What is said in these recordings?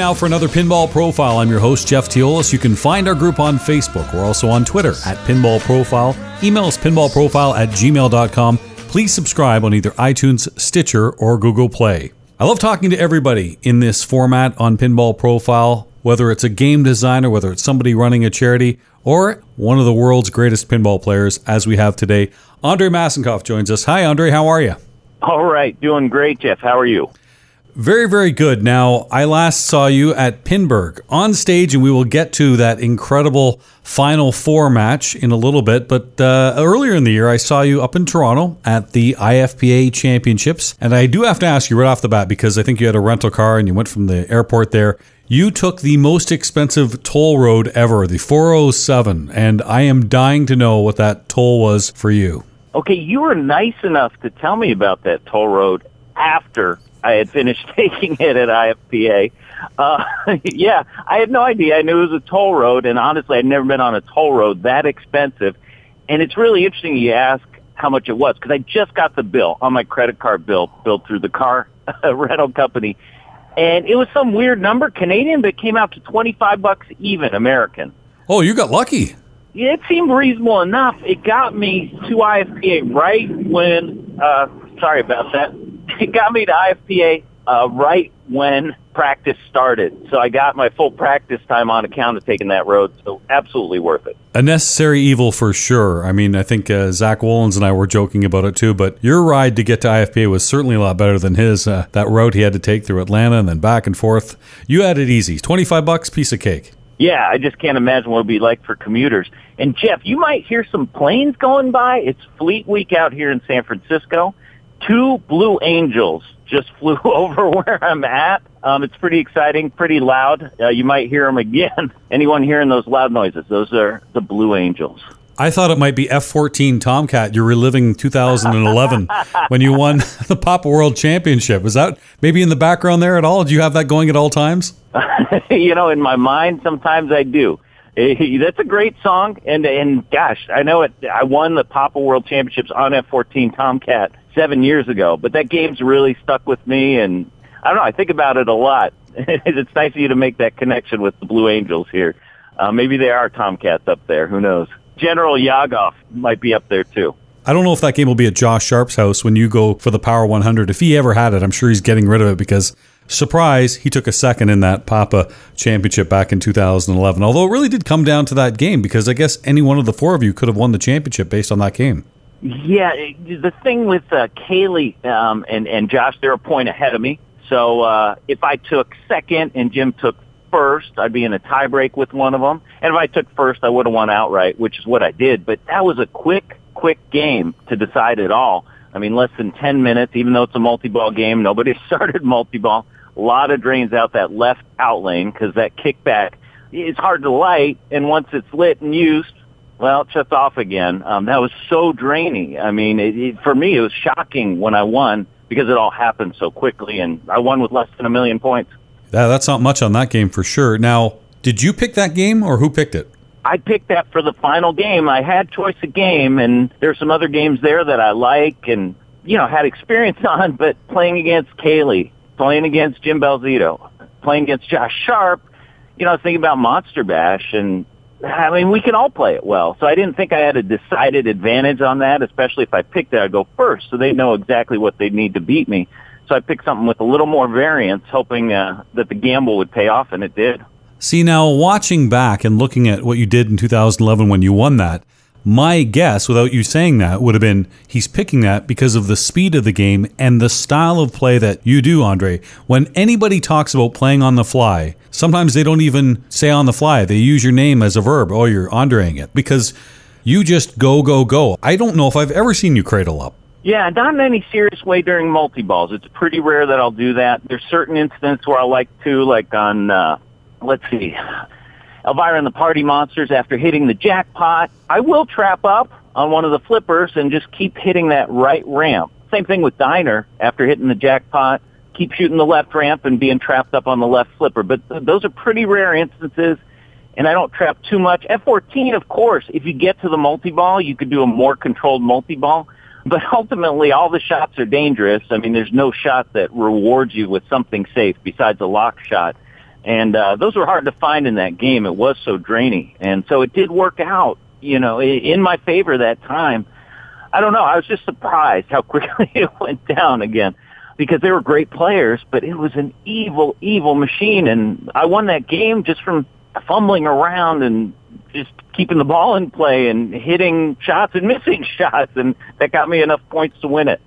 now for another Pinball Profile. I'm your host, Jeff Teolis. You can find our group on Facebook. We're also on Twitter at Pinball Profile. Email us pinballprofile at gmail.com. Please subscribe on either iTunes, Stitcher, or Google Play. I love talking to everybody in this format on Pinball Profile, whether it's a game designer, whether it's somebody running a charity, or one of the world's greatest pinball players, as we have today. Andre Massenkoff joins us. Hi, Andre. How are you? All right. Doing great, Jeff. How are you? Very, very good. Now, I last saw you at Pinburgh on stage, and we will get to that incredible Final Four match in a little bit. But uh, earlier in the year, I saw you up in Toronto at the IFPA Championships. And I do have to ask you right off the bat, because I think you had a rental car and you went from the airport there. You took the most expensive toll road ever, the 407, and I am dying to know what that toll was for you. Okay, you were nice enough to tell me about that toll road after I had finished taking it at IFPA. Uh, yeah, I had no idea. I knew it was a toll road, and honestly, I'd never been on a toll road that expensive. And it's really interesting you ask how much it was because I just got the bill on my credit card bill billed through the car rental company, and it was some weird number Canadian, but it came out to twenty five bucks even American. Oh, you got lucky. Yeah, it seemed reasonable enough. It got me to IFPA right when. uh Sorry about that it got me to IFPA uh, right when practice started. So I got my full practice time on account of taking that road. So absolutely worth it. A necessary evil for sure. I mean, I think uh, Zach Wollens and I were joking about it too. But your ride to get to IFPA was certainly a lot better than his. Uh, that road he had to take through Atlanta and then back and forth. You had it easy. Twenty five bucks, piece of cake. Yeah, I just can't imagine what it'd be like for commuters. And Jeff, you might hear some planes going by. It's Fleet Week out here in San Francisco two Blue Angels just flew over where I'm at. Um, it's pretty exciting, pretty loud. Uh, you might hear them again. Anyone hearing those loud noises? Those are the Blue Angels. I thought it might be F-14 Tomcat. You're reliving 2011 when you won the Papa World Championship. Was that maybe in the background there at all? Do you have that going at all times? you know, in my mind, sometimes I do. That's a great song, and and gosh, I know it. I won the Papa World Championships on F-14 Tomcat seven years ago, but that game's really stuck with me, and I don't know. I think about it a lot. it's nice of you to make that connection with the Blue Angels here. Uh, maybe they are Tomcats up there. Who knows? General Yagoff might be up there too. I don't know if that game will be at Josh Sharpe's house when you go for the Power 100. If he ever had it, I'm sure he's getting rid of it because, surprise, he took a second in that Papa championship back in 2011. Although it really did come down to that game because I guess any one of the four of you could have won the championship based on that game. Yeah, the thing with uh, Kaylee um, and and Josh, they're a point ahead of me. So uh, if I took second and Jim took first, I'd be in a tiebreak with one of them. And if I took first, I would have won outright, which is what I did. But that was a quick, quick game to decide it all. I mean, less than 10 minutes, even though it's a multi-ball game, nobody started multi-ball. A lot of drains out that left out lane because that kickback is hard to light. And once it's lit and used, well, it shuts off again. Um, that was so draining. I mean, it, it, for me, it was shocking when I won because it all happened so quickly, and I won with less than a million points. Yeah, that's not much on that game for sure. Now, did you pick that game, or who picked it? I picked that for the final game. I had choice of game, and there there's some other games there that I like and you know had experience on. But playing against Kaylee, playing against Jim Belsito, playing against Josh Sharpe, you know, I was thinking about Monster Bash, and I mean, we can all play it well. So I didn't think I had a decided advantage on that, especially if I picked it, I'd go first. So they know exactly what they need to beat me. So I picked something with a little more variance, hoping uh, that the gamble would pay off, and it did. See, now watching back and looking at what you did in 2011 when you won that, my guess, without you saying that, would have been he's picking that because of the speed of the game and the style of play that you do, Andre. When anybody talks about playing on the fly, sometimes they don't even say on the fly. They use your name as a verb. Oh, you're Andreing it because you just go, go, go. I don't know if I've ever seen you cradle up. Yeah, not in any serious way during multi balls. It's pretty rare that I'll do that. There's certain instances where I like to, like on, uh, let's see, Elvira and the Party Monsters after hitting the jackpot. I will trap up on one of the flippers and just keep hitting that right ramp. Same thing with Diner after hitting the jackpot. Keep shooting the left ramp and being trapped up on the left flipper. But th- those are pretty rare instances, and I don't trap too much. F14, of course, if you get to the multi-ball, you could do a more controlled multi-ball. But ultimately, all the shots are dangerous. I mean, there's no shot that rewards you with something safe besides a lock shot And uh, those were hard to find in that game. It was so draining. And so it did work out, you know, in my favor that time. I don't know. I was just surprised how quickly it went down again because they were great players, but it was an evil, evil machine. And I won that game just from fumbling around and just keeping the ball in play and hitting shots and missing shots. And that got me enough points to win it.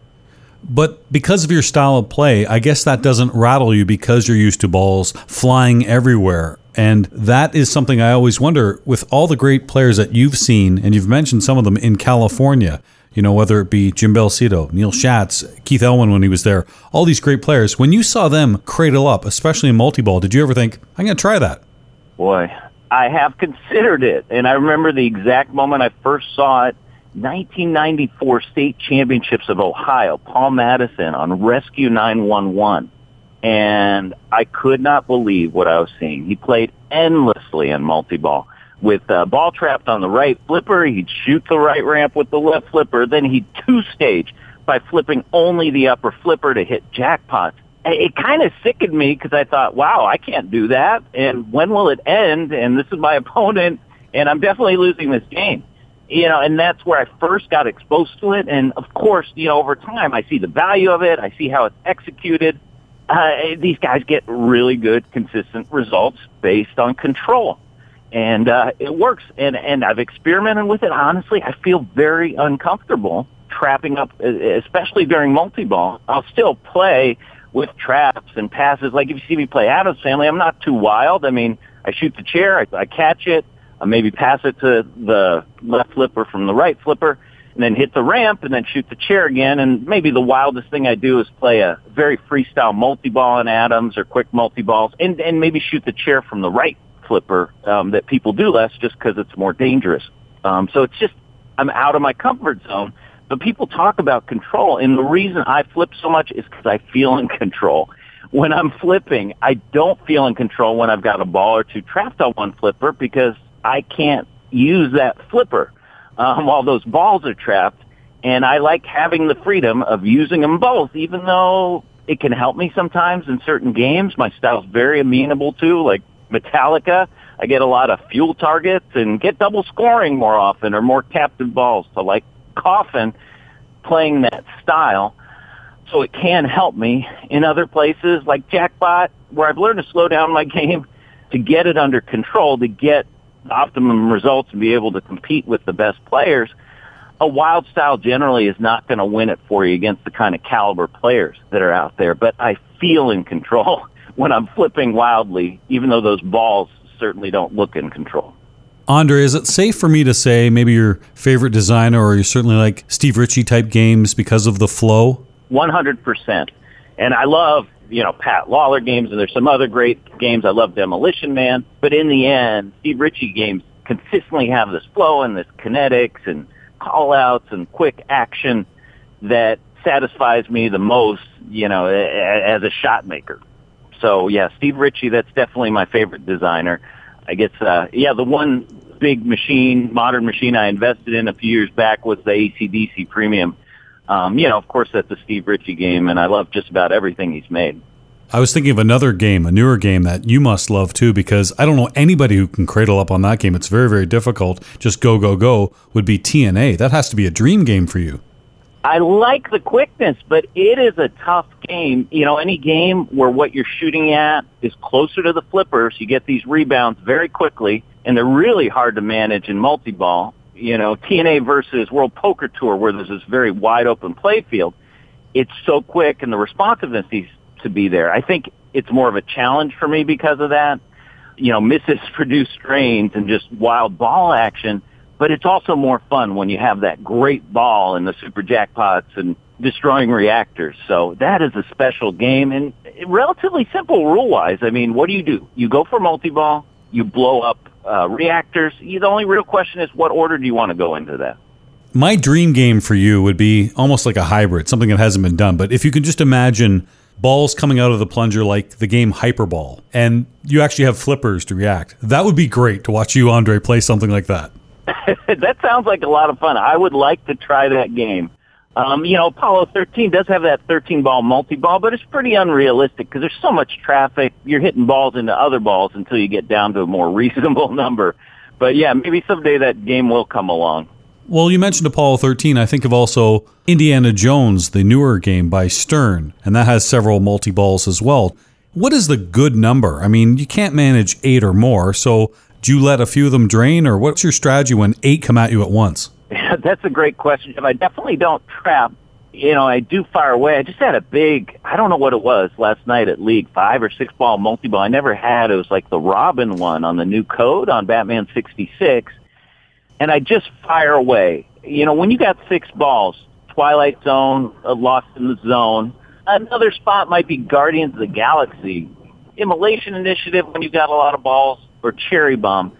But because of your style of play, I guess that doesn't rattle you because you're used to balls flying everywhere. And that is something I always wonder with all the great players that you've seen, and you've mentioned some of them in California, you know, whether it be Jim Belsito, Neil Shatz, Keith Elwin when he was there, all these great players. When you saw them cradle up, especially in multi ball, did you ever think, I'm going to try that? Boy, I have considered it. And I remember the exact moment I first saw it 1994 state championships of Ohio, Paul Madison on Rescue 911. And I could not believe what I was seeing. He played endlessly in multi-ball. With uh, ball trapped on the right flipper, he'd shoot the right ramp with the left flipper. Then he'd two-stage by flipping only the upper flipper to hit jackpots. It kind of sickened me because I thought, wow, I can't do that. And when will it end? And this is my opponent, and I'm definitely losing this game you know, and that's where I first got exposed to it. And of course, you know, over time, I see the value of it. I see how it's executed. Uh, these guys get really good, consistent results based on control, and uh, it works. And and I've experimented with it. Honestly, I feel very uncomfortable trapping up, especially during multi-ball. I'll still play with traps and passes. Like if you see me play Addams Family, I'm not too wild. I mean, I shoot the chair, I, I catch it, uh, maybe pass it to the left flipper from the right flipper, and then hit the ramp and then shoot the chair again. And maybe the wildest thing I do is play a very freestyle multi-ball in Addams or quick multi-balls and, and maybe shoot the chair from the right flipper um, that people do less just because it's more dangerous. Um, so it's just, I'm out of my comfort zone. But people talk about control, and the reason I flip so much is because I feel in control. When I'm flipping, I don't feel in control when I've got a ball or two trapped on one flipper because I can't use that flipper um, while those balls are trapped. And I like having the freedom of using them both, even though it can help me sometimes in certain games. My style's very amenable to, like Metallica. I get a lot of fuel targets and get double scoring more often or more captive balls. So like Coffin playing that style. So it can help me in other places like Jackpot where I've learned to slow down my game to get it under control, to get optimum results and be able to compete with the best players, a wild style generally is not going to win it for you against the kind of caliber players that are out there. But I feel in control when I'm flipping wildly, even though those balls certainly don't look in control. Andre, is it safe for me to say maybe your favorite designer or you certainly like Steve Ritchie type games because of the flow? 100%. And I love you know, Pat Lawler games, and there's some other great games. I love Demolition Man. But in the end, Steve Ritchie games consistently have this flow and this kinetics and call outs and quick action that satisfies me the most, you know, as a shot maker. So yeah, Steve Ritchie, that's definitely my favorite designer. I guess, uh, yeah, the one big machine, modern machine I invested in a few years back was the ACDC Premium um, you know, of course, that's a Steve Ritchie game, and I love just about everything he's made. I was thinking of another game, a newer game that you must love too, because I don't know anybody who can cradle up on that game. It's very, very difficult. Just go, go, go would be TNA. That has to be a dream game for you. I like the quickness, but it is a tough game. You know, any game where what you're shooting at is closer to the flippers, you get these rebounds very quickly, and they're really hard to manage in multi-ball you know, TNA versus World Poker Tour, where there's this very wide open play field, it's so quick and the responsiveness needs to be there. I think it's more of a challenge for me because of that. You know, misses produce strains and just wild ball action, but it's also more fun when you have that great ball and the super jackpots and destroying reactors. So that is a special game and relatively simple rule wise. I mean, what do you do? You go for multi-ball, you blow up uh, reactors. The only real question is what order do you want to go into that? My dream game for you would be almost like a hybrid, something that hasn't been done. But if you can just imagine balls coming out of the plunger like the game Hyperball, and you actually have flippers to react, that would be great to watch you, Andre, play something like that. that sounds like a lot of fun. I would like to try that game. Um, you know, Apollo 13 does have that 13 ball multi ball, but it's pretty unrealistic because there's so much traffic. You're hitting balls into other balls until you get down to a more reasonable number. But yeah, maybe someday that game will come along. Well, you mentioned Apollo 13. I think of also Indiana Jones, the newer game by Stern, and that has several multi balls as well. What is the good number? I mean, you can't manage eight or more, so do you let a few of them drain, or what's your strategy when eight come at you at once? That's a great question. I definitely don't trap. You know, I do fire away. I just had a big, I don't know what it was last night at League, five or six ball multi ball. I never had, it was like the Robin one on the new code on Batman 66 and I just fire away. You know, when you got six balls, Twilight Zone, uh, Lost in the Zone, another spot might be Guardians of the Galaxy, Immolation Initiative when you've got a lot of balls, or Cherry Bomb.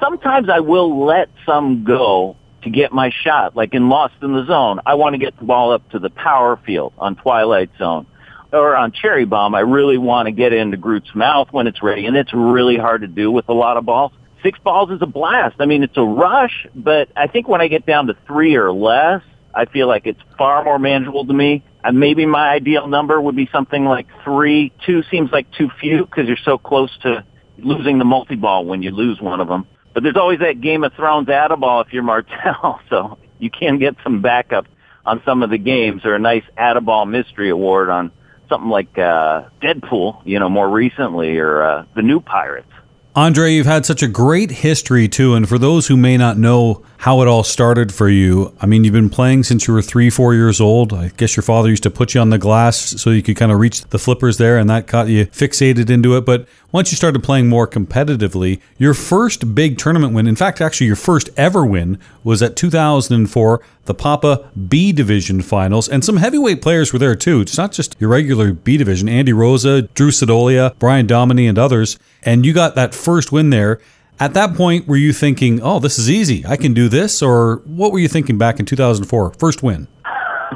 Sometimes I will let some go to get my shot, like in Lost in the Zone. I want to get the ball up to the power field on Twilight Zone. Or on Cherry Bomb, I really want to get into Groot's mouth when it's ready, and it's really hard to do with a lot of balls six balls is a blast. I mean, it's a rush, but I think when I get down to three or less, I feel like it's far more manageable to me. And maybe my ideal number would be something like three. Two seems like too few because you're so close to losing the multi-ball when you lose one of them. But there's always that Game of Thrones ball if you're Martell, so you can get some backup on some of the games or a nice ball mystery award on something like uh, Deadpool, you know, more recently, or uh, the new Pirates. Andre, you've had such a great history too, and for those who may not know how it all started for you, I mean, you've been playing since you were three, four years old. I guess your father used to put you on the glass so you could kind of reach the flippers there, and that got you fixated into it. But once you started playing more competitively, your first big tournament win, in fact, actually your first ever win, was at 2004, the Papa B Division Finals, and some heavyweight players were there too. It's not just your regular B Division. Andy Rosa, Drew Sadolia, Brian Dominy, and others. And you got that first win there. At that point, were you thinking, "Oh, this is easy. I can do this," or what were you thinking back in 2004, first win?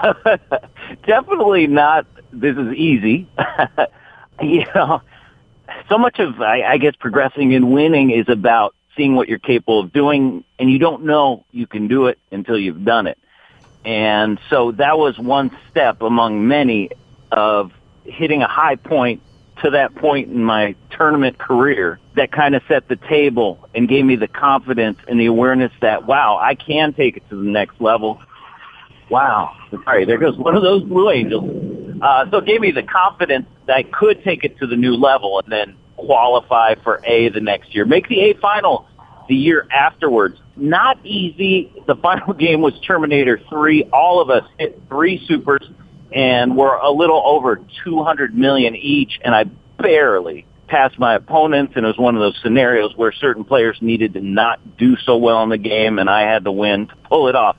Definitely not. This is easy. you know, so much of I, I guess progressing and winning is about seeing what you're capable of doing, and you don't know you can do it until you've done it. And so that was one step among many of hitting a high point to that point in my tournament career that kind of set the table and gave me the confidence and the awareness that, wow, I can take it to the next level. Wow. Sorry, there goes one of those Blue Angels. Uh, so it gave me the confidence that I could take it to the new level and then qualify for A the next year. Make the A final the year afterwards. Not easy. The final game was Terminator 3. All of us hit three supers and we're a little over 200 million each and I barely passed my opponents and it was one of those scenarios where certain players needed to not do so well in the game and I had to win to pull it off.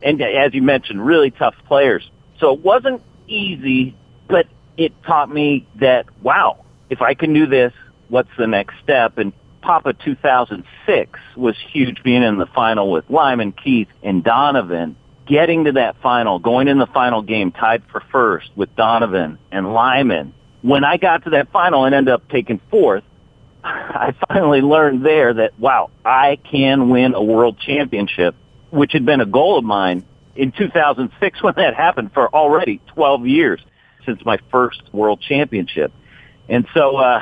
And as you mentioned, really tough players. So it wasn't easy, but it taught me that, wow, if I can do this, what's the next step? And Papa 2006 was huge being in the final with Lyman, Keith, and Donovan. Getting to that final, going in the final game tied for first with Donovan and Lyman. When I got to that final and ended up taking fourth, I finally learned there that, wow, I can win a world championship, which had been a goal of mine in 2006 when that happened for already 12 years since my first world championship. And so, uh,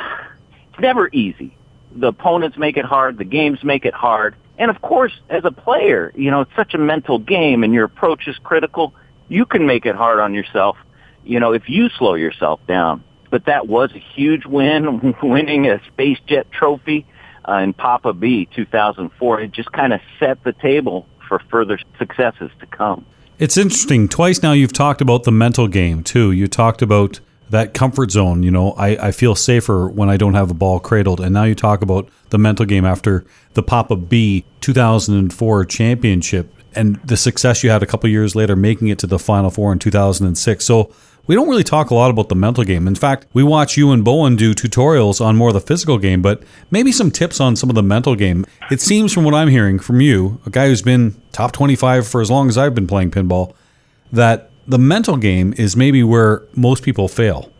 it's never easy. The opponents make it hard. The games make it hard. And of course, as a player, you know, it's such a mental game and your approach is critical. You can make it hard on yourself, you know, if you slow yourself down. But that was a huge win, winning a Space Jet trophy uh, in Papa B 2004. It just kind of set the table for further successes to come. It's interesting. Twice now you've talked about the mental game, too. You talked about that comfort zone. You know, I, I feel safer when I don't have a ball cradled. And now you talk about the mental game after the Papa B 2004 championship and the success you had a couple years later making it to the Final Four in 2006. So we don't really talk a lot about the mental game. In fact, we watch you and Bowen do tutorials on more of the physical game, but maybe some tips on some of the mental game. It seems from what I'm hearing from you, a guy who's been top 25 for as long as I've been playing pinball, that the mental game is maybe where most people fail.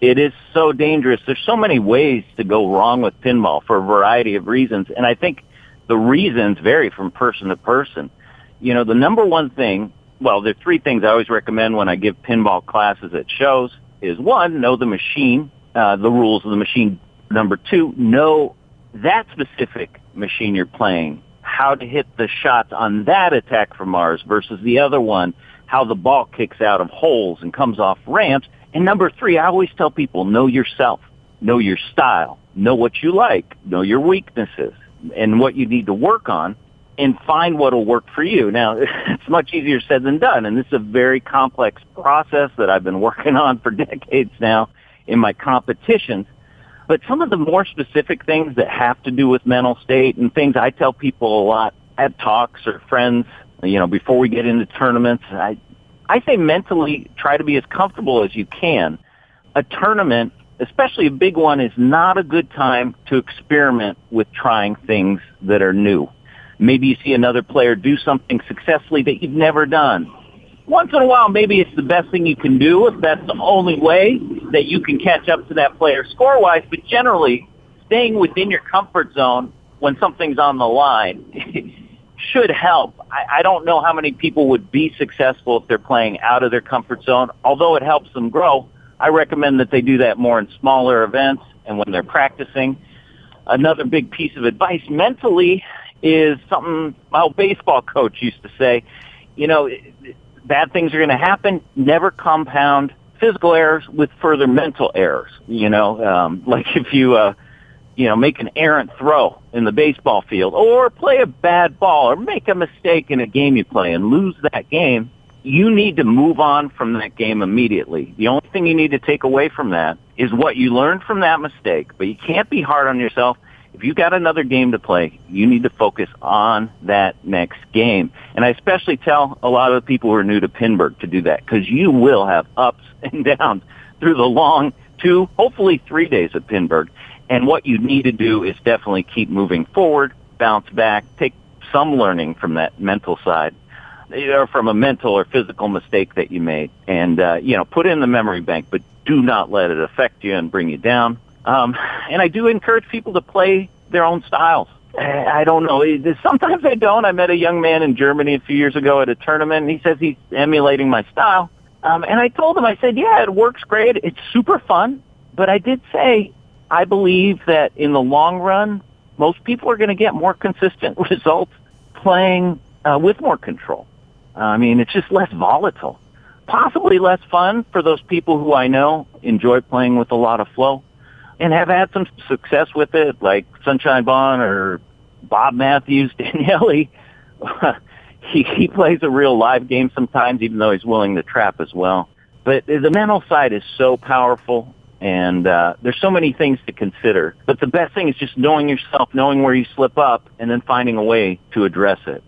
It is so dangerous. There's so many ways to go wrong with pinball for a variety of reasons. And I think the reasons vary from person to person. You know, the number one thing well, there are three things I always recommend when I give pinball classes at shows is one, know the machine, uh, the rules of the machine. Number two, know that specific machine you're playing, how to hit the shots on that attack from Mars versus the other one, how the ball kicks out of holes and comes off ramps. And number three, I always tell people, know yourself, know your style, know what you like, know your weaknesses and what you need to work on and find what will work for you. Now, it's much easier said than done, and this is a very complex process that I've been working on for decades now in my competitions. But some of the more specific things that have to do with mental state and things I tell people a lot at talks or friends, you know, before we get into tournaments, I, I say mentally try to be as comfortable as you can. A tournament, especially a big one, is not a good time to experiment with trying things that are new Maybe you see another player do something successfully that you've never done. Once in a while, maybe it's the best thing you can do if that's the only way that you can catch up to that player score-wise. But generally, staying within your comfort zone when something's on the line should help. I, I don't know how many people would be successful if they're playing out of their comfort zone. Although it helps them grow, I recommend that they do that more in smaller events and when they're practicing. Another big piece of advice mentally, is something my old baseball coach used to say. You know, bad things are going to happen. Never compound physical errors with further mental errors. You know, um, like if you, uh, you know, make an errant throw in the baseball field or play a bad ball or make a mistake in a game you play and lose that game, you need to move on from that game immediately. The only thing you need to take away from that is what you learned from that mistake, but you can't be hard on yourself if you got another game to play, you need to focus on that next game. And I especially tell a lot of the people who are new to Pinburgh to do that because you will have ups and downs through the long two, hopefully three days at Pinburgh. And what you need to do is definitely keep moving forward, bounce back, take some learning from that mental side or from a mental or physical mistake that you made and, uh, you know, put in the memory bank, but do not let it affect you and bring you down. Um, and I do encourage people to play their own styles. I don't know. Sometimes I don't. I met a young man in Germany a few years ago at a tournament, and he says he's emulating my style. Um, and I told him, I said, yeah, it works great. It's super fun. But I did say, I believe that in the long run, most people are going to get more consistent results playing uh, with more control. Uh, I mean, it's just less volatile. Possibly less fun for those people who I know enjoy playing with a lot of flow and have had some success with it, like Sunshine Bond or Bob Matthews, Daniele. he he plays a real live game sometimes, even though he's willing to trap as well. But the mental side is so powerful, and uh, there's so many things to consider. But the best thing is just knowing yourself, knowing where you slip up, and then finding a way to address it.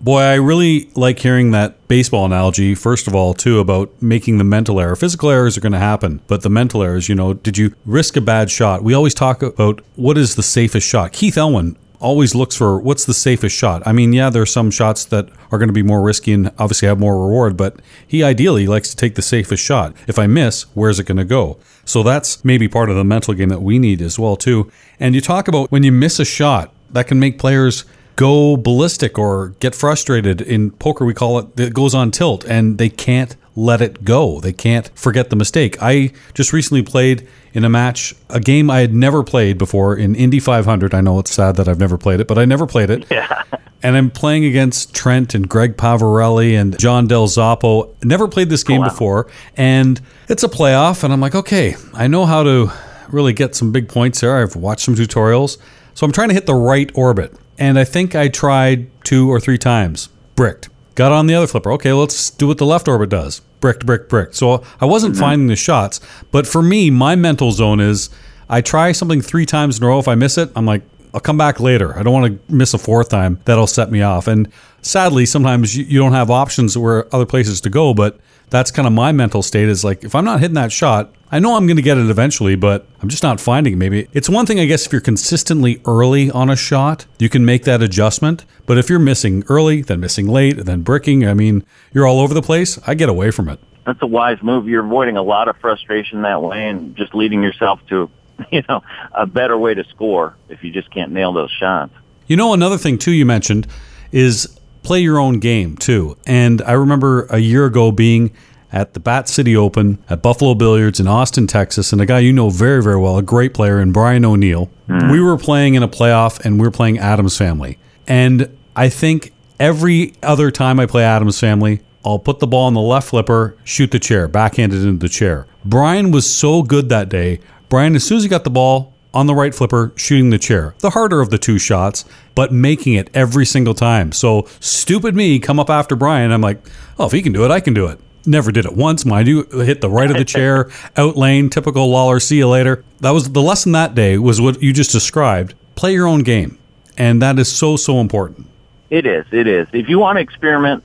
Boy, I really like hearing that baseball analogy, first of all, too, about making the mental error. Physical errors are going to happen, but the mental errors, you know, did you risk a bad shot? We always talk about what is the safest shot. Keith Elwin always looks for what's the safest shot. I mean, yeah, there are some shots that are going to be more risky and obviously have more reward, but he ideally likes to take the safest shot. If I miss, where's it going to go? So that's maybe part of the mental game that we need as well, too. And you talk about when you miss a shot, that can make players go ballistic or get frustrated. In poker, we call it, it goes on tilt and they can't let it go. They can't forget the mistake. I just recently played in a match, a game I had never played before in Indy 500. I know it's sad that I've never played it, but I never played it. Yeah. And I'm playing against Trent and Greg Pavarelli and John Del Zoppo. Never played this game wow. before. And it's a playoff. And I'm like, okay, I know how to really get some big points there. I've watched some tutorials. So I'm trying to hit the right orbit and I think I tried two or three times. Bricked. Got on the other flipper. Okay, let's do what the left orbit does. Bricked, bricked, bricked. So I wasn't mm-hmm. finding the shots, but for me, my mental zone is I try something three times in a row. If I miss it, I'm like, I'll come back later. I don't want to miss a fourth time. That'll set me off. And sadly, sometimes you, you don't have options where other places to go, but that's kind of my mental state is like if I'm not hitting that shot, I know I'm going to get it eventually, but I'm just not finding it. Maybe it's one thing, I guess, if you're consistently early on a shot, you can make that adjustment. But if you're missing early, then missing late, then bricking, I mean, you're all over the place. I get away from it. That's a wise move. You're avoiding a lot of frustration that way and just leading yourself to, you know, a better way to score if you just can't nail those shots. You know, another thing too you mentioned is play your own game too. And I remember a year ago being at the Bat City Open at Buffalo Billiards in Austin, Texas, and a guy you know very, very well, a great player, and Brian O'Neill. Mm. We were playing in a playoff, and we were playing Addams Family. And I think every other time I play Addams Family, I'll put the ball on the left flipper, shoot the chair, backhanded into the chair. Brian was so good that day. Brian, as soon as he got the ball on the right flipper, shooting the chair, the harder of the two shots, but making it every single time. So stupid me come up after Brian. I'm like, oh, if he can do it, I can do it. Never did it once, mind you. Hit the right of the chair, out lane, typical Lawler. See you later. That was the lesson that day. Was what you just described. Play your own game, and that is so so important. It is. It is. If you want to experiment,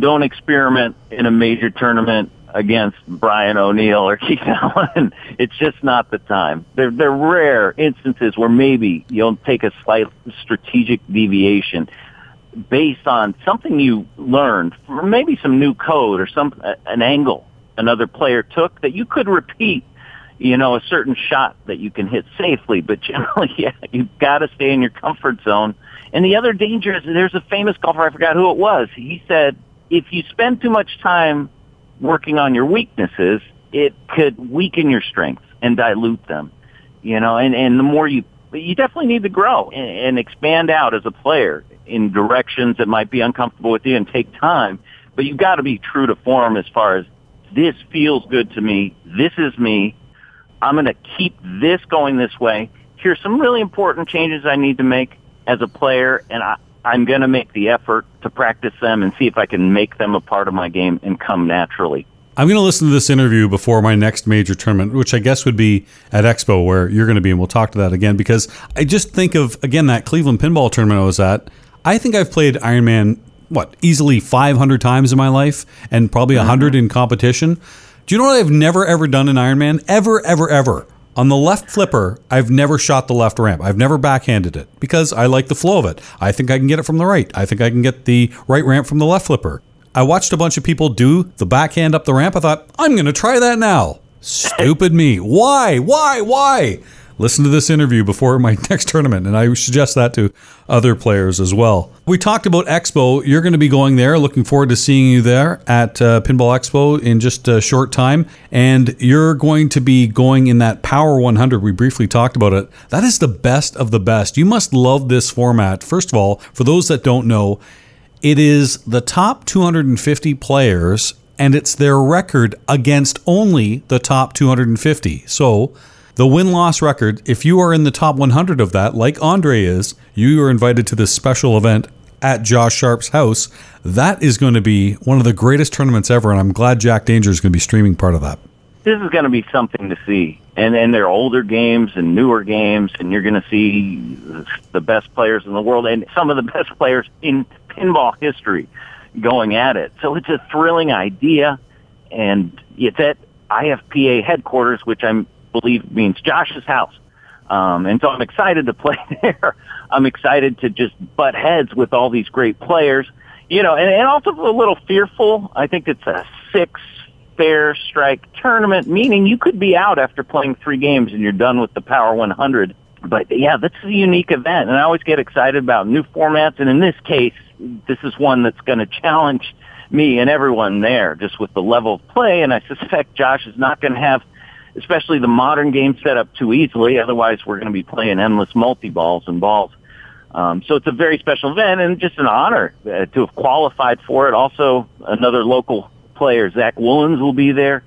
don't experiment in a major tournament against Brian O'Neill or Keith Elwin. It's just not the time. They're, they're rare instances where maybe you'll take a slight strategic deviation based on something you learned, or maybe some new code or some an angle another player took that you could repeat. You know, a certain shot that you can hit safely, but generally, yeah, you've got to stay in your comfort zone. And the other danger is there's a famous golfer, I forgot who it was. He said, if you spend too much time working on your weaknesses, it could weaken your strengths and dilute them. You know, and, and the more you, you definitely need to grow and, and expand out as a player in directions that might be uncomfortable with you and take time. But you've got to be true to form as far as this feels good to me. This is me. I'm going to keep this going this way. Here's some really important changes I need to make as a player, and I, I'm going to make the effort to practice them and see if I can make them a part of my game and come naturally. I'm going to listen to this interview before my next major tournament, which I guess would be at Expo, where you're going to be, and we'll talk to that again because I just think of, again, that Cleveland pinball tournament I was at. I think I've played Ironman, what, easily 500 times in my life and probably 100 mm-hmm. in competition. Do you know what I've never, ever done in Ironman? Ever, ever, ever. On the left flipper, I've never shot the left ramp. I've never backhanded it because I like the flow of it. I think I can get it from the right. I think I can get the right ramp from the left flipper. I watched a bunch of people do the backhand up the ramp. I thought, I'm going to try that now. Stupid me. Why? Why? Why? Listen to this interview before my next tournament. And I suggest that to other players as well. We talked about Expo. You're going to be going there. Looking forward to seeing you there at uh, Pinball Expo in just a short time. And you're going to be going in that Power 100. We briefly talked about it. That is the best of the best. You must love this format. First of all, for those that don't know, it is the top 250 players and it's their record against only the top 250. So the win loss record, if you are in the top 100 of that, like Andre is, you are invited to this special event at Josh Sharpe's house. That is going to be one of the greatest tournaments ever, and I'm glad Jack Danger is going to be streaming part of that. This is going to be something to see. And and they're older games and newer games, and you're going to see the best players in the world and some of the best players in pinball history going at it. So it's a thrilling idea, and it's at IFPA headquarters, which I'm believe means Josh's house. Um, and so I'm excited to play there. I'm excited to just butt heads with all these great players, you know, and, and also a little fearful. I think it's a six fair strike tournament, meaning you could be out after playing three games and you're done with the Power 100. But yeah, this is a unique event, and I always get excited about new formats. And in this case, this is one that's going to challenge me and everyone there, just with the level of play. And I suspect Josh is not going to have especially the modern game set up too easily. Otherwise, we're going to be playing endless multi-balls and balls. Um, so it's a very special event and just an honor uh, to have qualified for it. Also, another local player, Zach Woolens, will be there.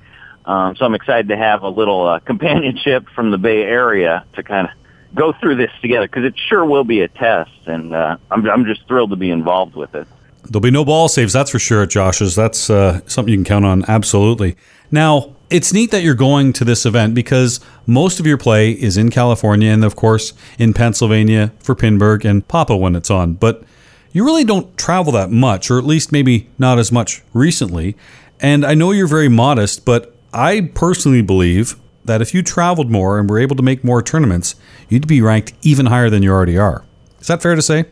Um, so I'm excited to have a little uh, companionship from the Bay Area to kind of go through this together because it sure will be a test, and uh, I'm, I'm just thrilled to be involved with it. There'll be no ball saves, that's for sure at Josh's. That's uh, something you can count on, absolutely. Now, it's neat that you're going to this event because most of your play is in California and, of course, in Pennsylvania for Pinburgh and Papa when it's on. But you really don't travel that much, or at least maybe not as much recently. And I know you're very modest, but I personally believe that if you traveled more and were able to make more tournaments, you'd be ranked even higher than you already are. Is that fair to say?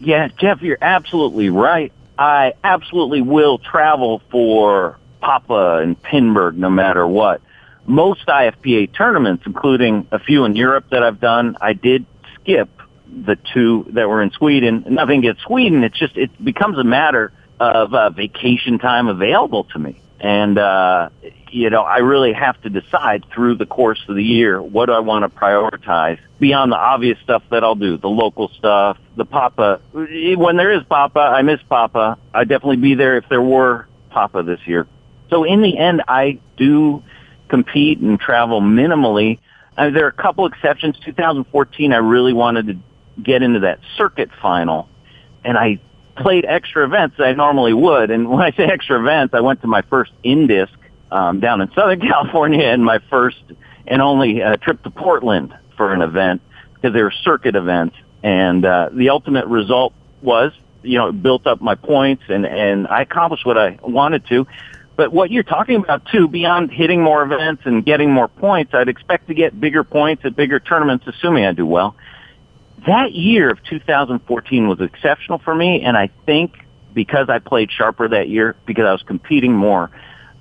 Yeah, Jeff, you're absolutely right. I absolutely will travel for Papa and Pinburgh no matter what. Most IFPA tournaments, including a few in Europe that I've done, I did skip the two that were in Sweden. Nothing against Sweden. It's just it becomes a matter of uh, vacation time available to me, and uh, you know I really have to decide through the course of the year what I want to prioritize beyond the obvious stuff that I'll do, the local stuff, the Papa. When there is Papa, I miss Papa. I'd definitely be there if there were Papa this year. So in the end, I do compete and travel minimally. Uh, there are a couple exceptions. 2014, I really wanted to get into that circuit final, and I played extra events I normally would. And when I say extra events, I went to my first Indisc um, down in Southern California and my first and only uh, trip to Portland for an event because they were circuit events. And uh, the ultimate result was, you know, it built up my points and, and I accomplished what I wanted to. But what you're talking about too, beyond hitting more events and getting more points, I'd expect to get bigger points at bigger tournaments, assuming I do well. That year of 2014 was exceptional for me, and I think because I played sharper that year, because I was competing more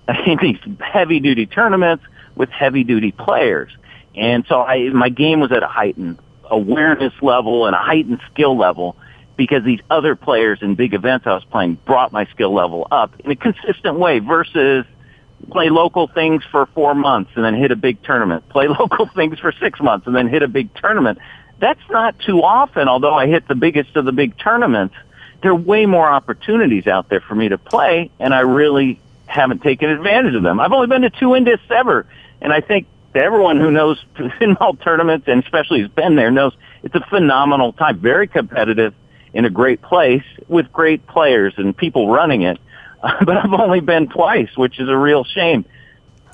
in these heavy duty tournaments with heavy duty players. And so I, my game was at a heightened awareness level and a heightened skill level because these other players in big events I was playing brought my skill level up in a consistent way versus play local things for four months and then hit a big tournament. Play local things for six months and then hit a big tournament. That's not too often, although I hit the biggest of the big tournaments. There are way more opportunities out there for me to play, and I really haven't taken advantage of them. I've only been to two Indiscs ever, and I think everyone who knows pinball tournaments, and especially has been there, knows it's a phenomenal time, very competitive, in a great place with great players and people running it. but I've only been twice, which is a real shame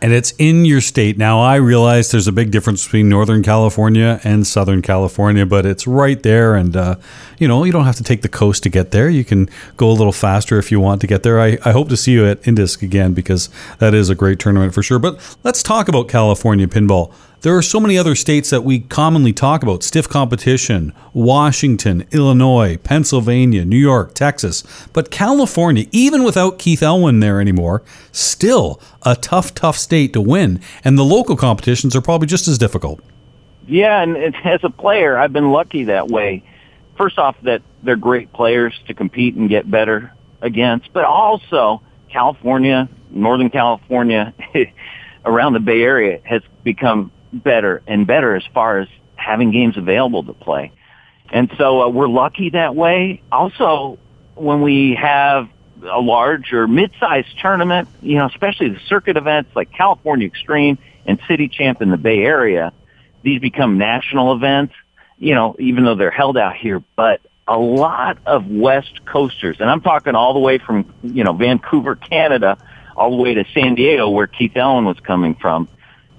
and it's in your state. Now, I realize there's a big difference between Northern California and Southern California, but it's right there. And, uh, you know, you don't have to take the coast to get there. You can go a little faster if you want to get there. I, I hope to see you at Indisc again because that is a great tournament for sure. But let's talk about California pinball. There are so many other states that we commonly talk about stiff competition Washington, Illinois, Pennsylvania, New York, Texas. But California, even without Keith Elwin there anymore, still a tough, tough state to win. And the local competitions are probably just as difficult. Yeah, and as a player, I've been lucky that way. First off, that they're great players to compete and get better against, but also California, Northern California, around the Bay Area has become better and better as far as having games available to play. And so uh, we're lucky that way. Also, when we have a large or mid-sized tournament, you know, especially the circuit events like California Extreme and City Champ in the Bay Area, these become national events, you know, even though they're held out here. But a lot of West Coasters, and I'm talking all the way from, you know, Vancouver, Canada, all the way to San Diego, where Keith Elwin was coming from,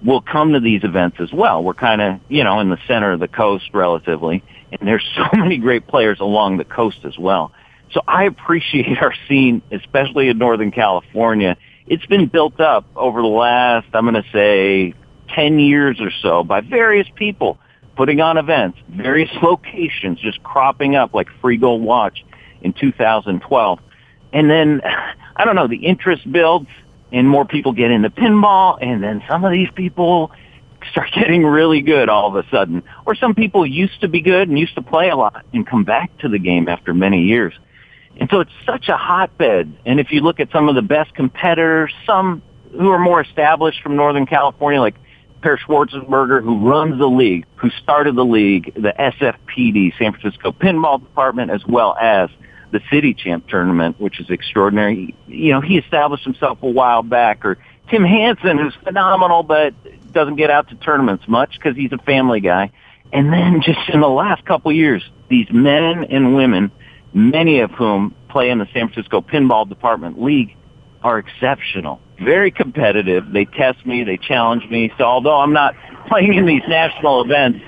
will come to these events as well. We're kind of, you know, in the center of the coast relatively, and there's so many great players along the coast as well. So I appreciate our scene, especially in Northern California. It's been built up over the last, I'm going to say, 10 years or so by various people putting on events, various locations just cropping up like Free Gold Watch in 2012. And then, I don't know, the interest builds and more people get into pinball, and then some of these people start getting really good all of a sudden. Or some people used to be good and used to play a lot and come back to the game after many years. And so it's such a hotbed. And if you look at some of the best competitors, some who are more established from Northern California, like Per Schwarzenberger, who runs the league, who started the league, the SFPD, San Francisco Pinball Department, as well as the City Champ tournament, which is extraordinary. You know, he established himself a while back. Or Tim Hansen, who's phenomenal, but doesn't get out to tournaments much because he's a family guy. And then just in the last couple years, these men and women, many of whom play in the San Francisco Pinball Department League, are exceptional. Very competitive. They test me. They challenge me. So although I'm not playing in these national events,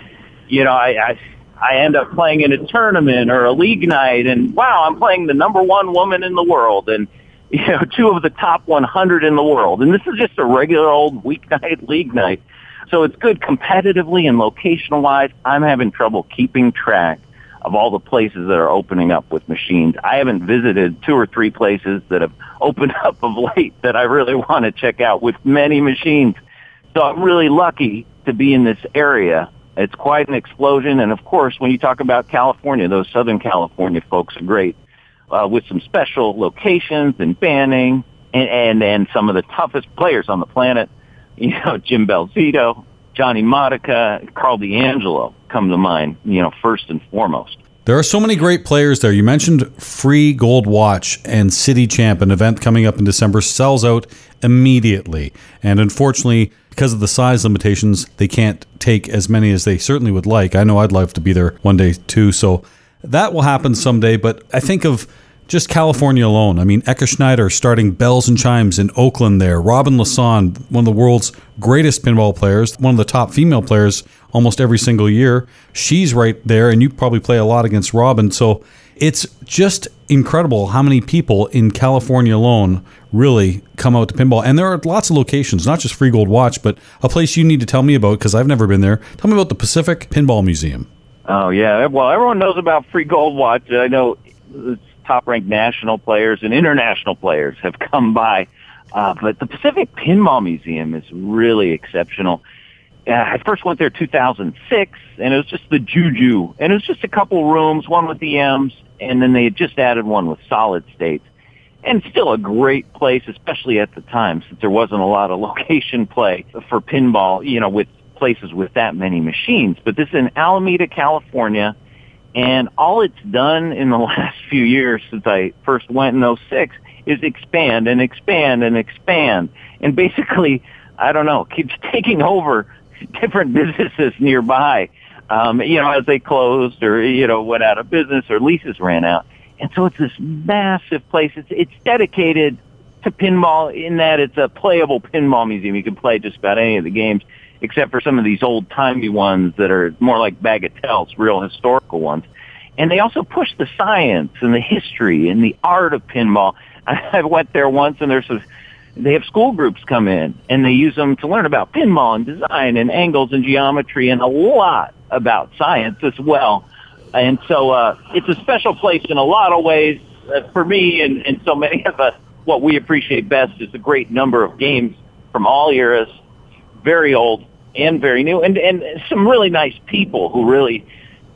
you know, I, I I end up playing in a tournament or a league night and wow, I'm playing the number one woman in the world and you know, two of the top 100 in the world. And this is just a regular old weeknight league night. So it's good competitively and locational wise. I'm having trouble keeping track of all the places that are opening up with machines. I haven't visited two or three places that have opened up of late that I really want to check out with many machines. So I'm really lucky to be in this area It's quite an explosion. And of course, when you talk about California, those Southern California folks are great uh, with some special locations and banning and, and, and some of the toughest players on the planet. You know, Jim Belsito, Johnny Modica, Carl D'Angelo come to mind, you know, first and foremost. There are so many great players there. You mentioned Free Gold Watch and City Champ, an event coming up in December, sells out immediately. And unfortunately, because of the size limitations, they can't take as many as they certainly would like. I know I'd love to be there one day too. So that will happen someday. But I think of just California alone. I mean, Echa Schneider starting Belles and Chimes in Oakland there. Robin Lassonde, one of the world's greatest pinball players, one of the top female players almost every single year. She's right there, and you probably play a lot against Robin. So it's just incredible how many people in California alone really come out to pinball. And there are lots of locations, not just Free Gold Watch, but a place you need to tell me about because I've never been there. Tell me about the Pacific Pinball Museum. Oh, yeah. Well, everyone knows about Free Gold Watch. I know top ranked national players and international players have come by. Uh, but the Pacific Pinball Museum is really exceptional. Uh, I first went there 2006, and it was just the Juju, and it was just a couple rooms, one with EMs, and then they had just added one with solid states. And still a great place, especially at the time, since there wasn't a lot of location play for pinball, you know, with places with that many machines. But this is in Alameda, California. And all it's done in the last few years since I first went in 06 is expand and expand and expand. And basically, I don't know, keeps taking over different businesses nearby, um, you know, as they closed or, you know, went out of business or leases ran out. And so it's this massive place. It's, it's dedicated to pinball in that it's a playable pinball museum. You can play just about any of the games except for some of these old timey ones that are more like bagatelles, real historical ones. And they also push the science and the history and the art of pinball. I went there once and there's a, they have school groups come in and they use them to learn about pinball and design and angles and geometry and a lot about science as well. And so uh, it's a special place in a lot of ways uh, for me and, and so many of us. What we appreciate best is the great number of games from all eras, very old and very new, and, and some really nice people who really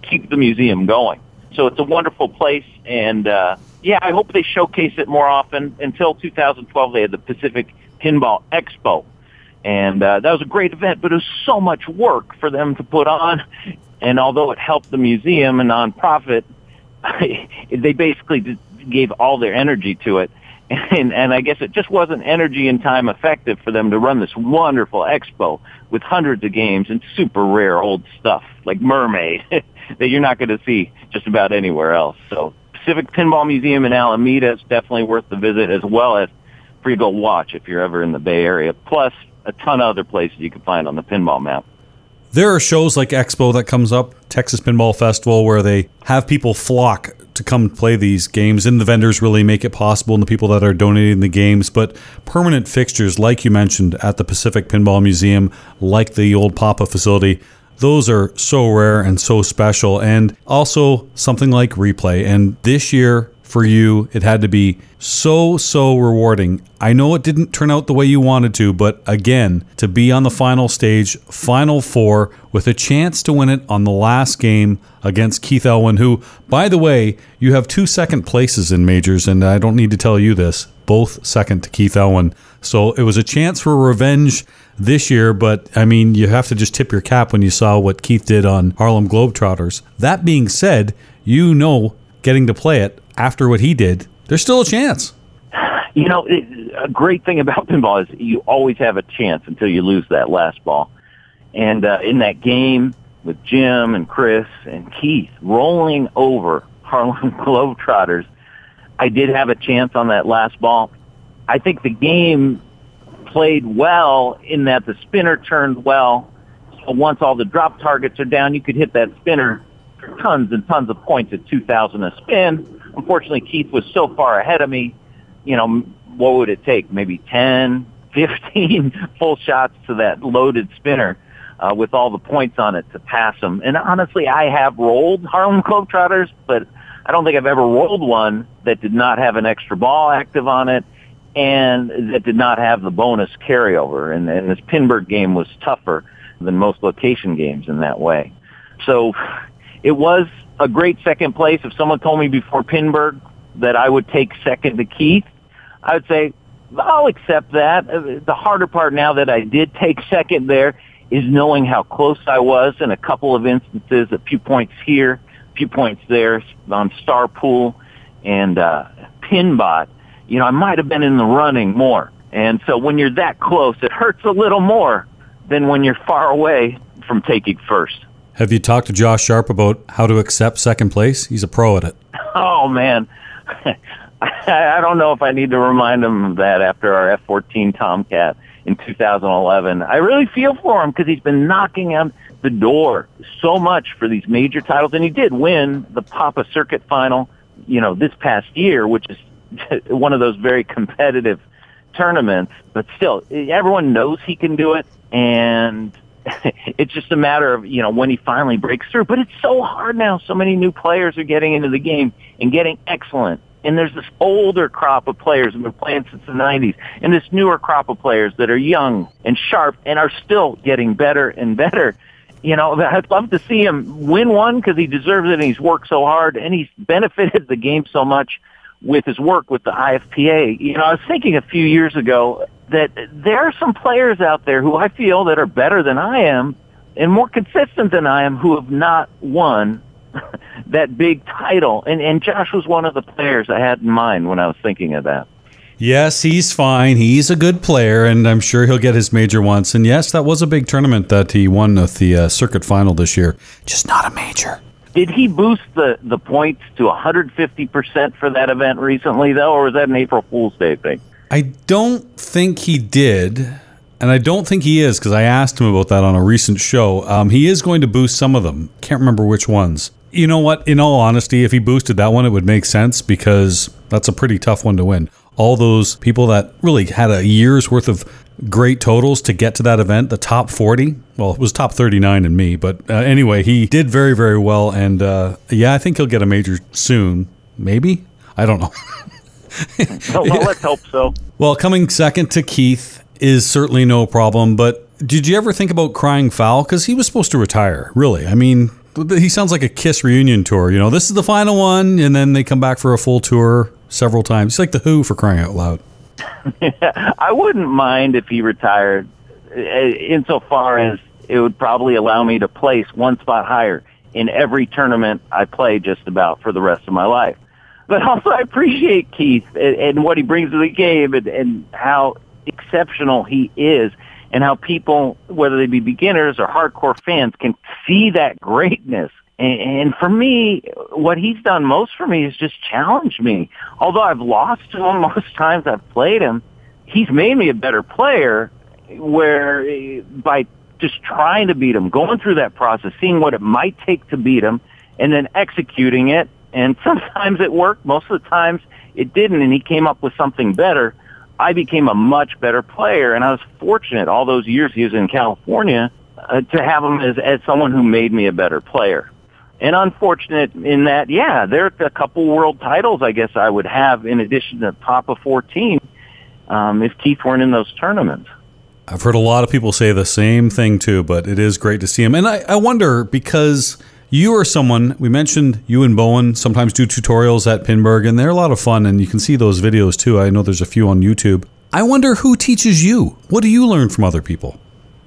keep the museum going. So it's a wonderful place, and uh, yeah, I hope they showcase it more often. Until 2012, they had the Pacific Pinball Expo, and uh, that was a great event. But it was so much work for them to put on, and although it helped the museum, a nonprofit, they basically gave all their energy to it. And, and I guess it just wasn't energy and time effective for them to run this wonderful expo with hundreds of games and super rare old stuff like Mermaid that you're not going to see just about anywhere else. So Pacific Pinball Museum in Alameda is definitely worth the visit, as well as Free Gold Watch if you're ever in the Bay Area. Plus, a ton of other places you can find on the pinball map. There are shows like Expo that comes up, Texas Pinball Festival, where they have people flock to come play these games, and the vendors really make it possible, and the people that are donating the games. But permanent fixtures, like you mentioned, at the Pacific Pinball Museum, like the old Papa facility, those are so rare and so special. And also something like replay. And this year, for you, it had to be so, so rewarding. I know it didn't turn out the way you wanted to, but again, to be on the final stage, final four, with a chance to win it on the last game against Keith Elwin, who, by the way, you have two second places in majors, and I don't need to tell you this, both second to Keith Elwin. So it was a chance for revenge this year, but I mean, you have to just tip your cap when you saw what Keith did on Harlem Globetrotters. That being said, you know, getting to play it after what he did, there's still a chance. You know, it, a great thing about pinball is you always have a chance until you lose that last ball. And uh, in that game with Jim and Chris and Keith rolling over Harlem Globetrotters, I did have a chance on that last ball. I think the game played well in that the spinner turned well. So once all the drop targets are down, you could hit that spinner for tons and tons of points at 2,000 a spin. Unfortunately, Keith was so far ahead of me. You know, what would it take? Maybe 10, 15 full shots to that loaded spinner uh, with all the points on it to pass him. And honestly, I have rolled Harlem Globetrotters, but I don't think I've ever rolled one that did not have an extra ball active on it and that did not have the bonus carryover. And, and this Pinburgh game was tougher than most location games in that way. so it was a great second place. If someone told me before Pinburgh that I would take second to Keith, I would say, I'll accept that. Uh, the harder part now that I did take second there is knowing how close I was in a couple of instances, a few points here, a few points there on Star Pool and uh, Pinbot. You know, I might have been in the running more. And so when you're that close, it hurts a little more than when you're far away from taking first. Have you talked to Josh Sharpe about how to accept second place? He's a pro at it. Oh, man. I don't know if I need to remind him of that after our F-14 Tomcat in 2011. I really feel for him because he's been knocking on the door so much for these major titles, and he did win the Papa Circuit final, you know, this past year, which is one of those very competitive tournaments. But still, everyone knows he can do it, and it's just a matter of you know when he finally breaks through. But it's so hard now. So many new players are getting into the game and getting excellent and there's this older crop of players who've been playing since the 90s, and this newer crop of players that are young and sharp and are still getting better and better. You know, I'd love to see him win one because he deserves it and he's worked so hard and he's benefited the game so much with his work with the IFPA. You know, I was thinking a few years ago that there are some players out there who I feel that are better than I am and more consistent than I am who have not won that big title. And and Josh was one of the players I had in mind when I was thinking of that. Yes, he's fine. He's a good player, and I'm sure he'll get his major once. And yes, that was a big tournament that he won with the uh, circuit final this year. Just not a major. Did he boost the, the points to 150% for that event recently, though, or was that an April Fool's Day thing? I don't think he did, and I don't think he is because I asked him about that on a recent show. Um, he is going to boost some of them. Can't remember which ones. You know what? In all honesty, if he boosted that one, it would make sense because that's a pretty tough one to win. All those people that really had a year's worth of great totals to get to that event, the top 40. Well, it was top 39 in me, but uh, anyway, he did very, very well. And uh, yeah, I think he'll get a major soon. Maybe? I don't know. well, let's hope so. Well, coming second to Keith is certainly no problem, but did you ever think about crying foul? Because he was supposed to retire, really. I mean, he sounds like a Kiss reunion tour. You know, this is the final one, and then they come back for a full tour several times. It's like the Who for crying out loud. I wouldn't mind if he retired, eh, insofar as it would probably allow me to place one spot higher in every tournament I play just about for the rest of my life. But also, I appreciate Keith and, and what he brings to the game and how exceptional he is and how people, whether they be beginners or hardcore fans, can see that greatness. And, and for me, what he's done most for me is just challenge me. Although I've lost to him most times I've played him, he's made me a better player where by just trying to beat him, going through that process, seeing what it might take to beat him, and then executing it. And sometimes it worked. Most of the times it didn't, and he came up with something better. I became a much better player, and I was fortunate all those years he was in California uh, to have him as, as someone who made me a better player. And unfortunate in that, yeah, there are a couple world titles I guess I would have in addition to top of 14 um, if Keith weren't in those tournaments. I've heard a lot of people say the same thing too, but it is great to see him. And I, I wonder because you are someone we mentioned you and Bowen sometimes do tutorials at Pinburgh, and they're a lot of fun, and you can see those videos too. I know there's a few on YouTube. I wonder who teaches you. What do you learn from other people?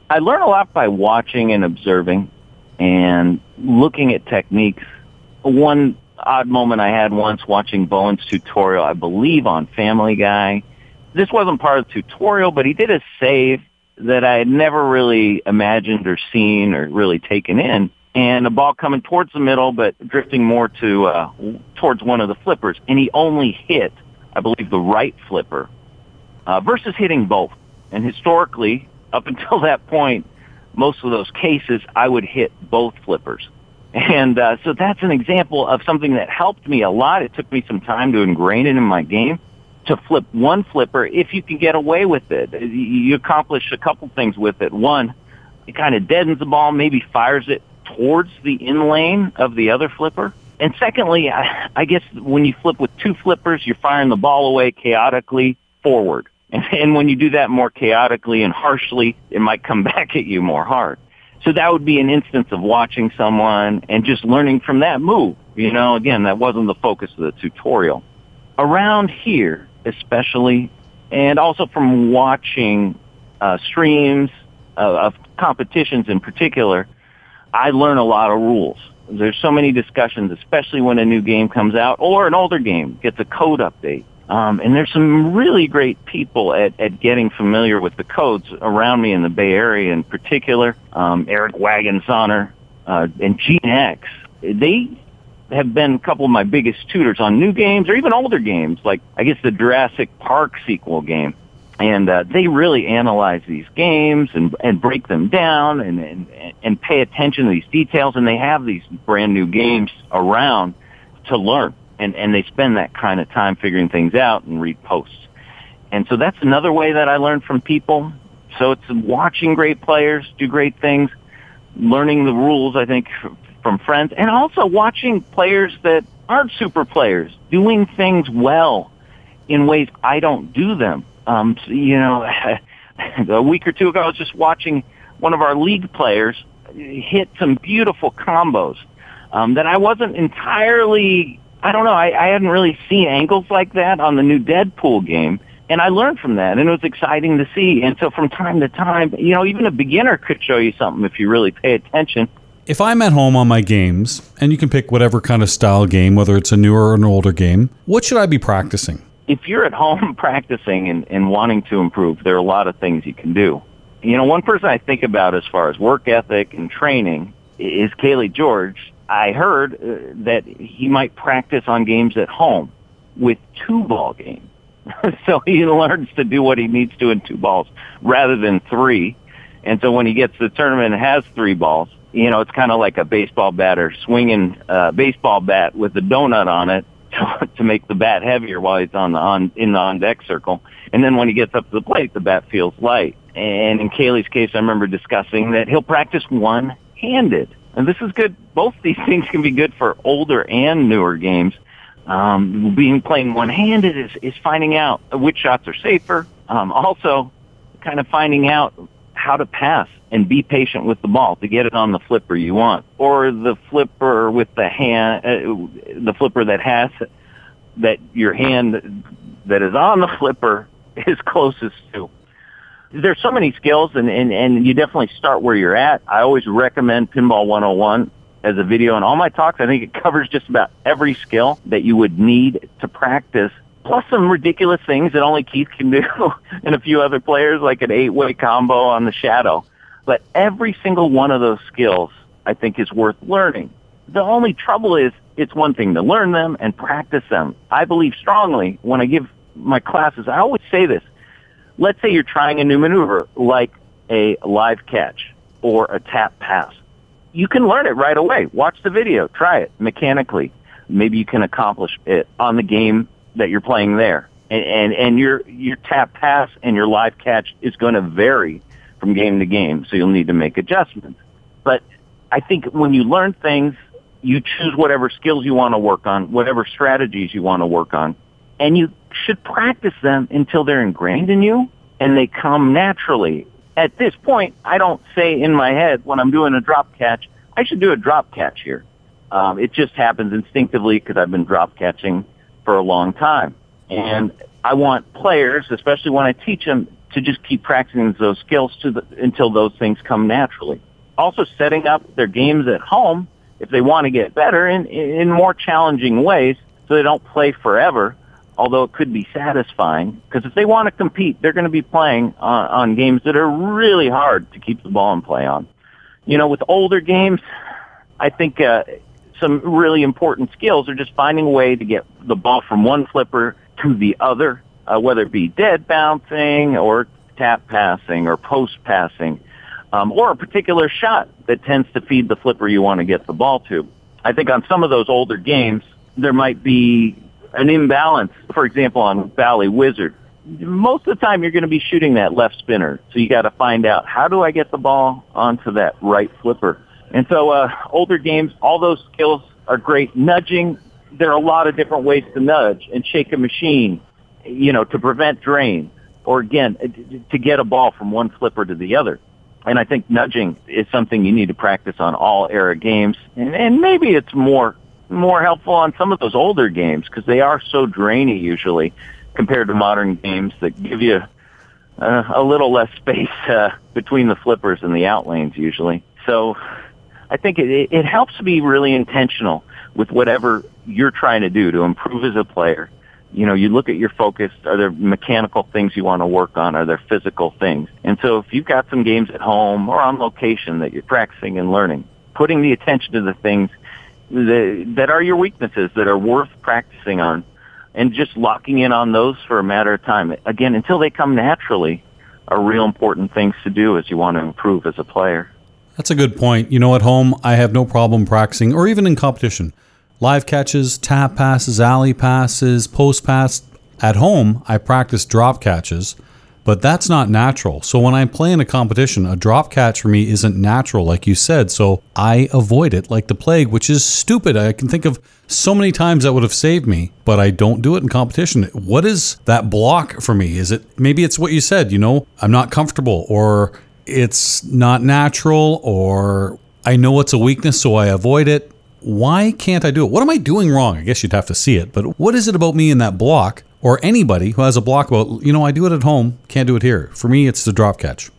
I learn a lot by watching and observing and looking at techniques. One odd moment I had once watching Bowen's tutorial, I believe on Family Guy. This wasn't part of the tutorial, but he did a save that I had never really imagined or seen or really taken in and a ball coming towards the middle, but drifting more to uh, towards one of the flippers. And he only hit, I believe, the right flipper uh, versus hitting both. And historically, up until that point, most of those cases, I would hit both flippers. And uh, so that's an example of something that helped me a lot. It took me some time to ingrain it in my game to flip one flipper if you can get away with it. You accomplish a couple things with it. One, it kind of deadens the ball, maybe fires it towards the in lane of the other flipper. And secondly, I, I guess when you flip with two flippers, you're firing the ball away chaotically forward. And, and when you do that more chaotically and harshly, it might come back at you more hard. So that would be an instance of watching someone and just learning from that move. You know, again, that wasn't the focus of the tutorial. Around here, especially, and also from watching uh, streams of, of competitions in particular, I learn a lot of rules. There's so many discussions, especially when a new game comes out or an older game gets a code update. Um, and there's some really great people at, at getting familiar with the codes around me in the Bay Area in particular. Um, Eric Wagensonner uh, and Gene X. They have been a couple of my biggest tutors on new games or even older games, like I guess the Jurassic Park sequel game. And uh, they really analyze these games and, and break them down and, and, and pay attention to these details. And they have these brand new games around to learn and and they spend that kind of time figuring things out and read posts. And so that's another way that I learn from people. So it's watching great players do great things, learning the rules, I think, from friends, and also watching players that aren't super players doing things well in ways I don't do them. Um, you know, a week or two ago, I was just watching one of our league players hit some beautiful combos um, that I wasn't entirely I don't know. I, I hadn't really seen angles like that on the new Deadpool game. And I learned from that, and it was exciting to see. And so from time to time, you know, even a beginner could show you something if you really pay attention. If I'm at home on my games, and you can pick whatever kind of style game, whether it's a newer or an older game, what should I be practicing? If you're at home practicing and, and wanting to improve, there are a lot of things you can do. You know, one person I think about as far as work ethic and training is Cayle George. I heard uh, that he might practice on games at home with two ball games. so he learns to do what he needs to in two balls rather than three. And so when he gets to the tournament and has three balls, you know, it's kind of like a baseball batter swinging a baseball bat with a donut on it to, make the bat heavier while he's on the on in the on deck circle. And then when he gets up to the plate, the bat feels light. And in Cayle's case, I remember discussing that he'll practice one handed. And this is good. Both these things can be good for older and newer games. Um, being playing one-handed is, is finding out which shots are safer. Um, also, kind of finding out how to pass and be patient with the ball to get it on the flipper you want, or the flipper with the hand, uh, the flipper that has that your hand that is on the flipper is closest to there's so many skills and, and, and you definitely start where you're at. I always recommend Pinball 101 as a video in all my talks. I think it covers just about every skill that you would need to practice, plus some ridiculous things that only Keith can do and a few other players like an eight-way combo on the shadow. But every single one of those skills I think is worth learning. The only trouble is it's one thing to learn them and practice them. I believe strongly when I give my classes, I always say this, let's say you're trying a new maneuver like a live catch or a tap pass. You can learn it right away. Watch the video. Try it mechanically. Maybe you can accomplish it on the game that you're playing there. And, and, and your, your tap pass and your live catch is going to vary from game to game, so you'll need to make adjustments. But I think when you learn things, you choose whatever skills you want to work on, whatever strategies you want to work on, and you should practice them until they're ingrained in you and they come naturally. At this point, I don't say in my head when I'm doing a drop catch, I should do a drop catch here. Um, it just happens instinctively because I've been drop catching for a long time. And I want players, especially when I teach them, to just keep practicing those skills to the, until those things come naturally. Also setting up their games at home if they want to get better in, in more challenging ways so they don't play forever although it could be satisfying. Because if they want to compete, they're going to be playing on, on games that are really hard to keep the ball in play on. You know, with older games, I think uh, some really important skills are just finding a way to get the ball from one flipper to the other, uh, whether it be dead bouncing or tap passing or post passing, um, or a particular shot that tends to feed the flipper you want to get the ball to. I think on some of those older games, there might be an imbalance, for example, on Bally Wizard, most of the time you're going to be shooting that left spinner. So you got to find out how do I get the ball onto that right flipper. And so uh, older games, all those skills are great. Nudging, there are a lot of different ways to nudge and shake a machine, you know, to prevent drain or again to get a ball from one flipper to the other. And I think nudging is something you need to practice on all era games. And, and maybe it's more more helpful on some of those older games because they are so drainy usually compared to modern games that give you uh, a little less space uh, between the flippers and the out lanes usually. So I think it, it helps to be really intentional with whatever you're trying to do to improve as a player. You know, you look at your focus. Are there mechanical things you want to work on? Are there physical things? And so if you've got some games at home or on location that you're practicing and learning, putting the attention to the things that, that are your weaknesses that are worth practicing on and just locking in on those for a matter of time. Again, until they come naturally are real important things to do as you want to improve as a player. That's a good point. You know, at home, I have no problem practicing or even in competition. Live catches, tap passes, alley passes, post pass. At home, I practice drop catches but that's not natural. So when I play in a competition, a drop catch for me isn't natural, like you said. So I avoid it like the plague, which is stupid. I can think of so many times that would have saved me, but I don't do it in competition. What is that block for me? Is it maybe it's what you said, you know, I'm not comfortable or it's not natural or I know it's a weakness, so I avoid it. Why can't I do it? What am I doing wrong? I guess you'd have to see it, but what is it about me in that block or anybody who has a block about, you know, I do it at home, can't do it here. For me, it's the drop catch.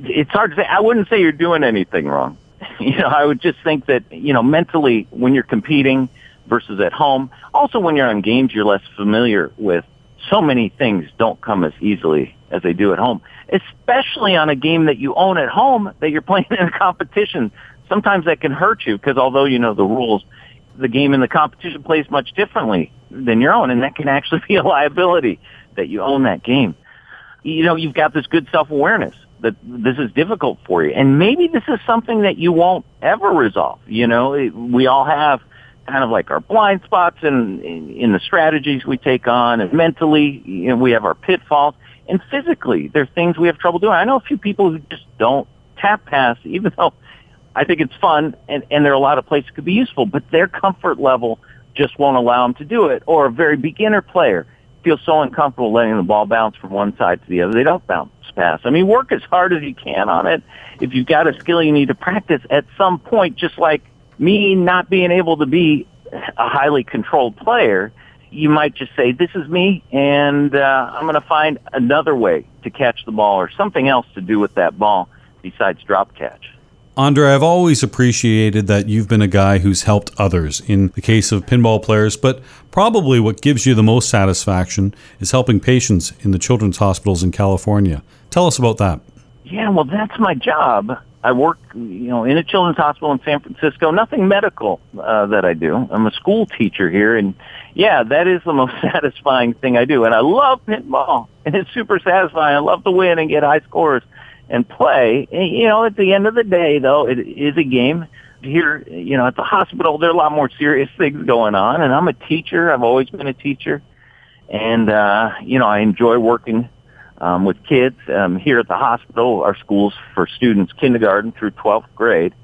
It's hard to say. I wouldn't say you're doing anything wrong. You know, I would just think that, you know, mentally when you're competing versus at home, also when you're on games you're less familiar with, so many things don't come as easily as they do at home, especially on a game that you own at home that you're playing in a competition. Sometimes that can hurt you because although you know the rules, the game in the competition plays much differently than your own, and that can actually be a liability that you own that game. You know, you've got this good self-awareness that this is difficult for you, and maybe this is something that you won't ever resolve. You know, we all have kind of like our blind spots in, in, in the strategies we take on, and mentally, you know, we have our pitfalls, and physically, there are things we have trouble doing. I know a few people who just don't tap pass, even though I think it's fun, and, and there are a lot of places it could be useful, but their comfort level just won't allow them to do it. Or a very beginner player feels so uncomfortable letting the ball bounce from one side to the other, they don't bounce pass. I mean, work as hard as you can on it. If you've got a skill you need to practice at some point, just like me not being able to be a highly controlled player, you might just say, this is me, and uh, I'm going to find another way to catch the ball or something else to do with that ball besides drop catch. Andre, I've always appreciated that you've been a guy who's helped others in the case of pinball players, but probably what gives you the most satisfaction is helping patients in the children's hospitals in California. Tell us about that. Yeah, well, that's my job. I work, you know, in a children's hospital in San Francisco. Nothing medical uh, that I do. I'm a school teacher here, and yeah, that is the most satisfying thing I do. And I love pinball, and it's super satisfying. I love to win and get high scores and play. And, You know, at the end of the day, though, it is a game. Here, you know, at the hospital, there are a lot more serious things going on, and I'm a teacher. I've always been a teacher, and uh, you know, I enjoy working um, with kids um, here at the hospital. Our schools for students, kindergarten through 12th grade,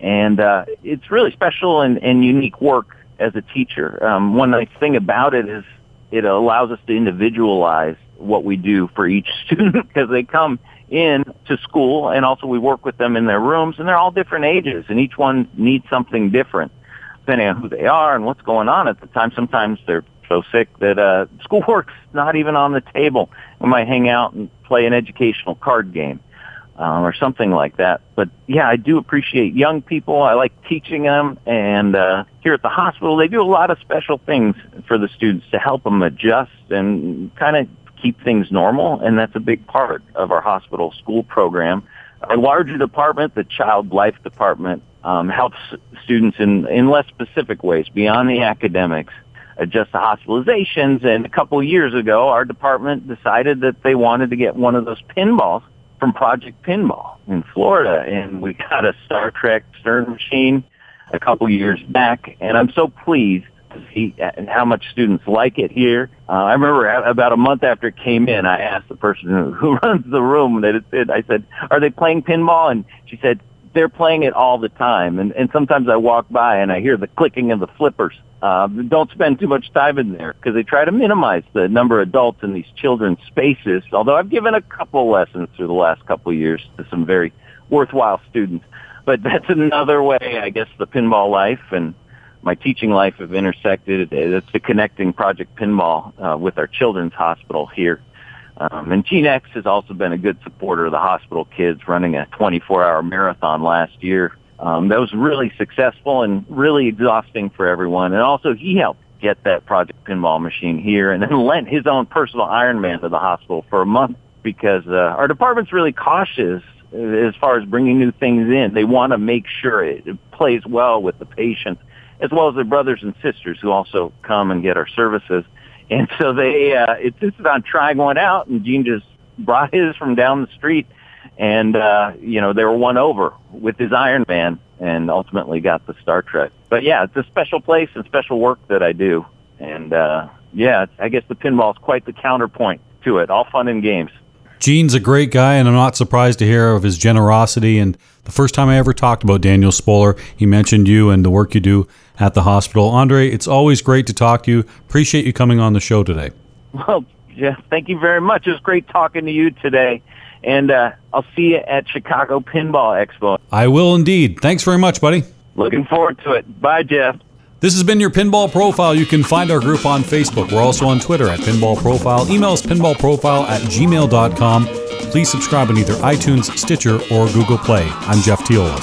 and uh, it's really special and, and unique work as a teacher. Um, one nice thing about it is it allows us to individualize what we do for each student because they come in to school and also we work with them in their rooms and they're all different ages and each one needs something different depending on who they are and what's going on at the time. Sometimes they're so sick that uh schoolwork's not even on the table. We might hang out and play an educational card game. Um, or something like that. But yeah, I do appreciate young people. I like teaching them, and uh, here at the hospital, they do a lot of special things for the students to help them adjust and kind of keep things normal, and that's a big part of our hospital school program. Our larger department, the child life department, um, helps students in, in less specific ways beyond the academics adjust to hospitalizations. And a couple of years ago, our department decided that they wanted to get one of those pinballs from Project Pinball in Florida, and we got a Star Trek Stern machine a couple years back, and I'm so pleased to see and how much students like it here. Uh, I remember about a month after it came in, I asked the person who, runs the room that it's in, I said, are they playing pinball? And she said, they're playing it all the time. And, and sometimes I walk by and I hear the clicking of the flippers. Uh, don't spend too much time in there because they try to minimize the number of adults in these children's spaces. Although I've given a couple lessons through the last couple of years to some very worthwhile students. But that's another way, I guess, the pinball life and my teaching life have intersected. It's the connecting Project Pinball uh, with our children's hospital here. Um, and Gene X has also been a good supporter of the hospital kids, running a 24-hour marathon last year. Um, that was really successful and really exhausting for everyone. And also, he helped get that Project Pinball machine here, and then lent his own personal Ironman to the hospital for a month because uh, our department's really cautious as far as bringing new things in. They want to make sure it, it plays well with the patient as well as their brothers and sisters who also come and get our services. And so they uh, insisted on trying one out, and Gene just brought his from down the street, and uh, you know they were won over with his Iron Man, and ultimately got the Star Trek. But yeah, it's a special place and special work that I do, and uh, yeah, I guess the pinball is quite the counterpoint to it. All fun and games. Gene's a great guy, and I'm not surprised to hear of his generosity. And the first time I ever talked about Daniel Spoler, he mentioned you and the work you do at the hospital. Andre, it's always great to talk to you. Appreciate you coming on the show today. Well, Jeff, thank you very much. It was great talking to you today. And uh, I'll see you at Chicago Pinball Expo. I will indeed. Thanks very much, buddy. Looking forward to it. Bye, Jeff. This has been your Pinball Profile. You can find our group on Facebook. We're also on Twitter at Pinball Profile. Email us pinballprofile at gmail.com. Please subscribe on either iTunes, Stitcher, or Google Play. I'm Jeff Teolis.